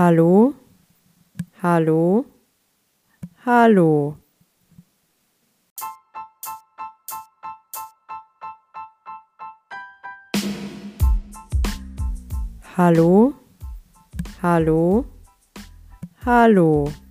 Hallo, hallo, hallo. Hallo, hallo, hallo.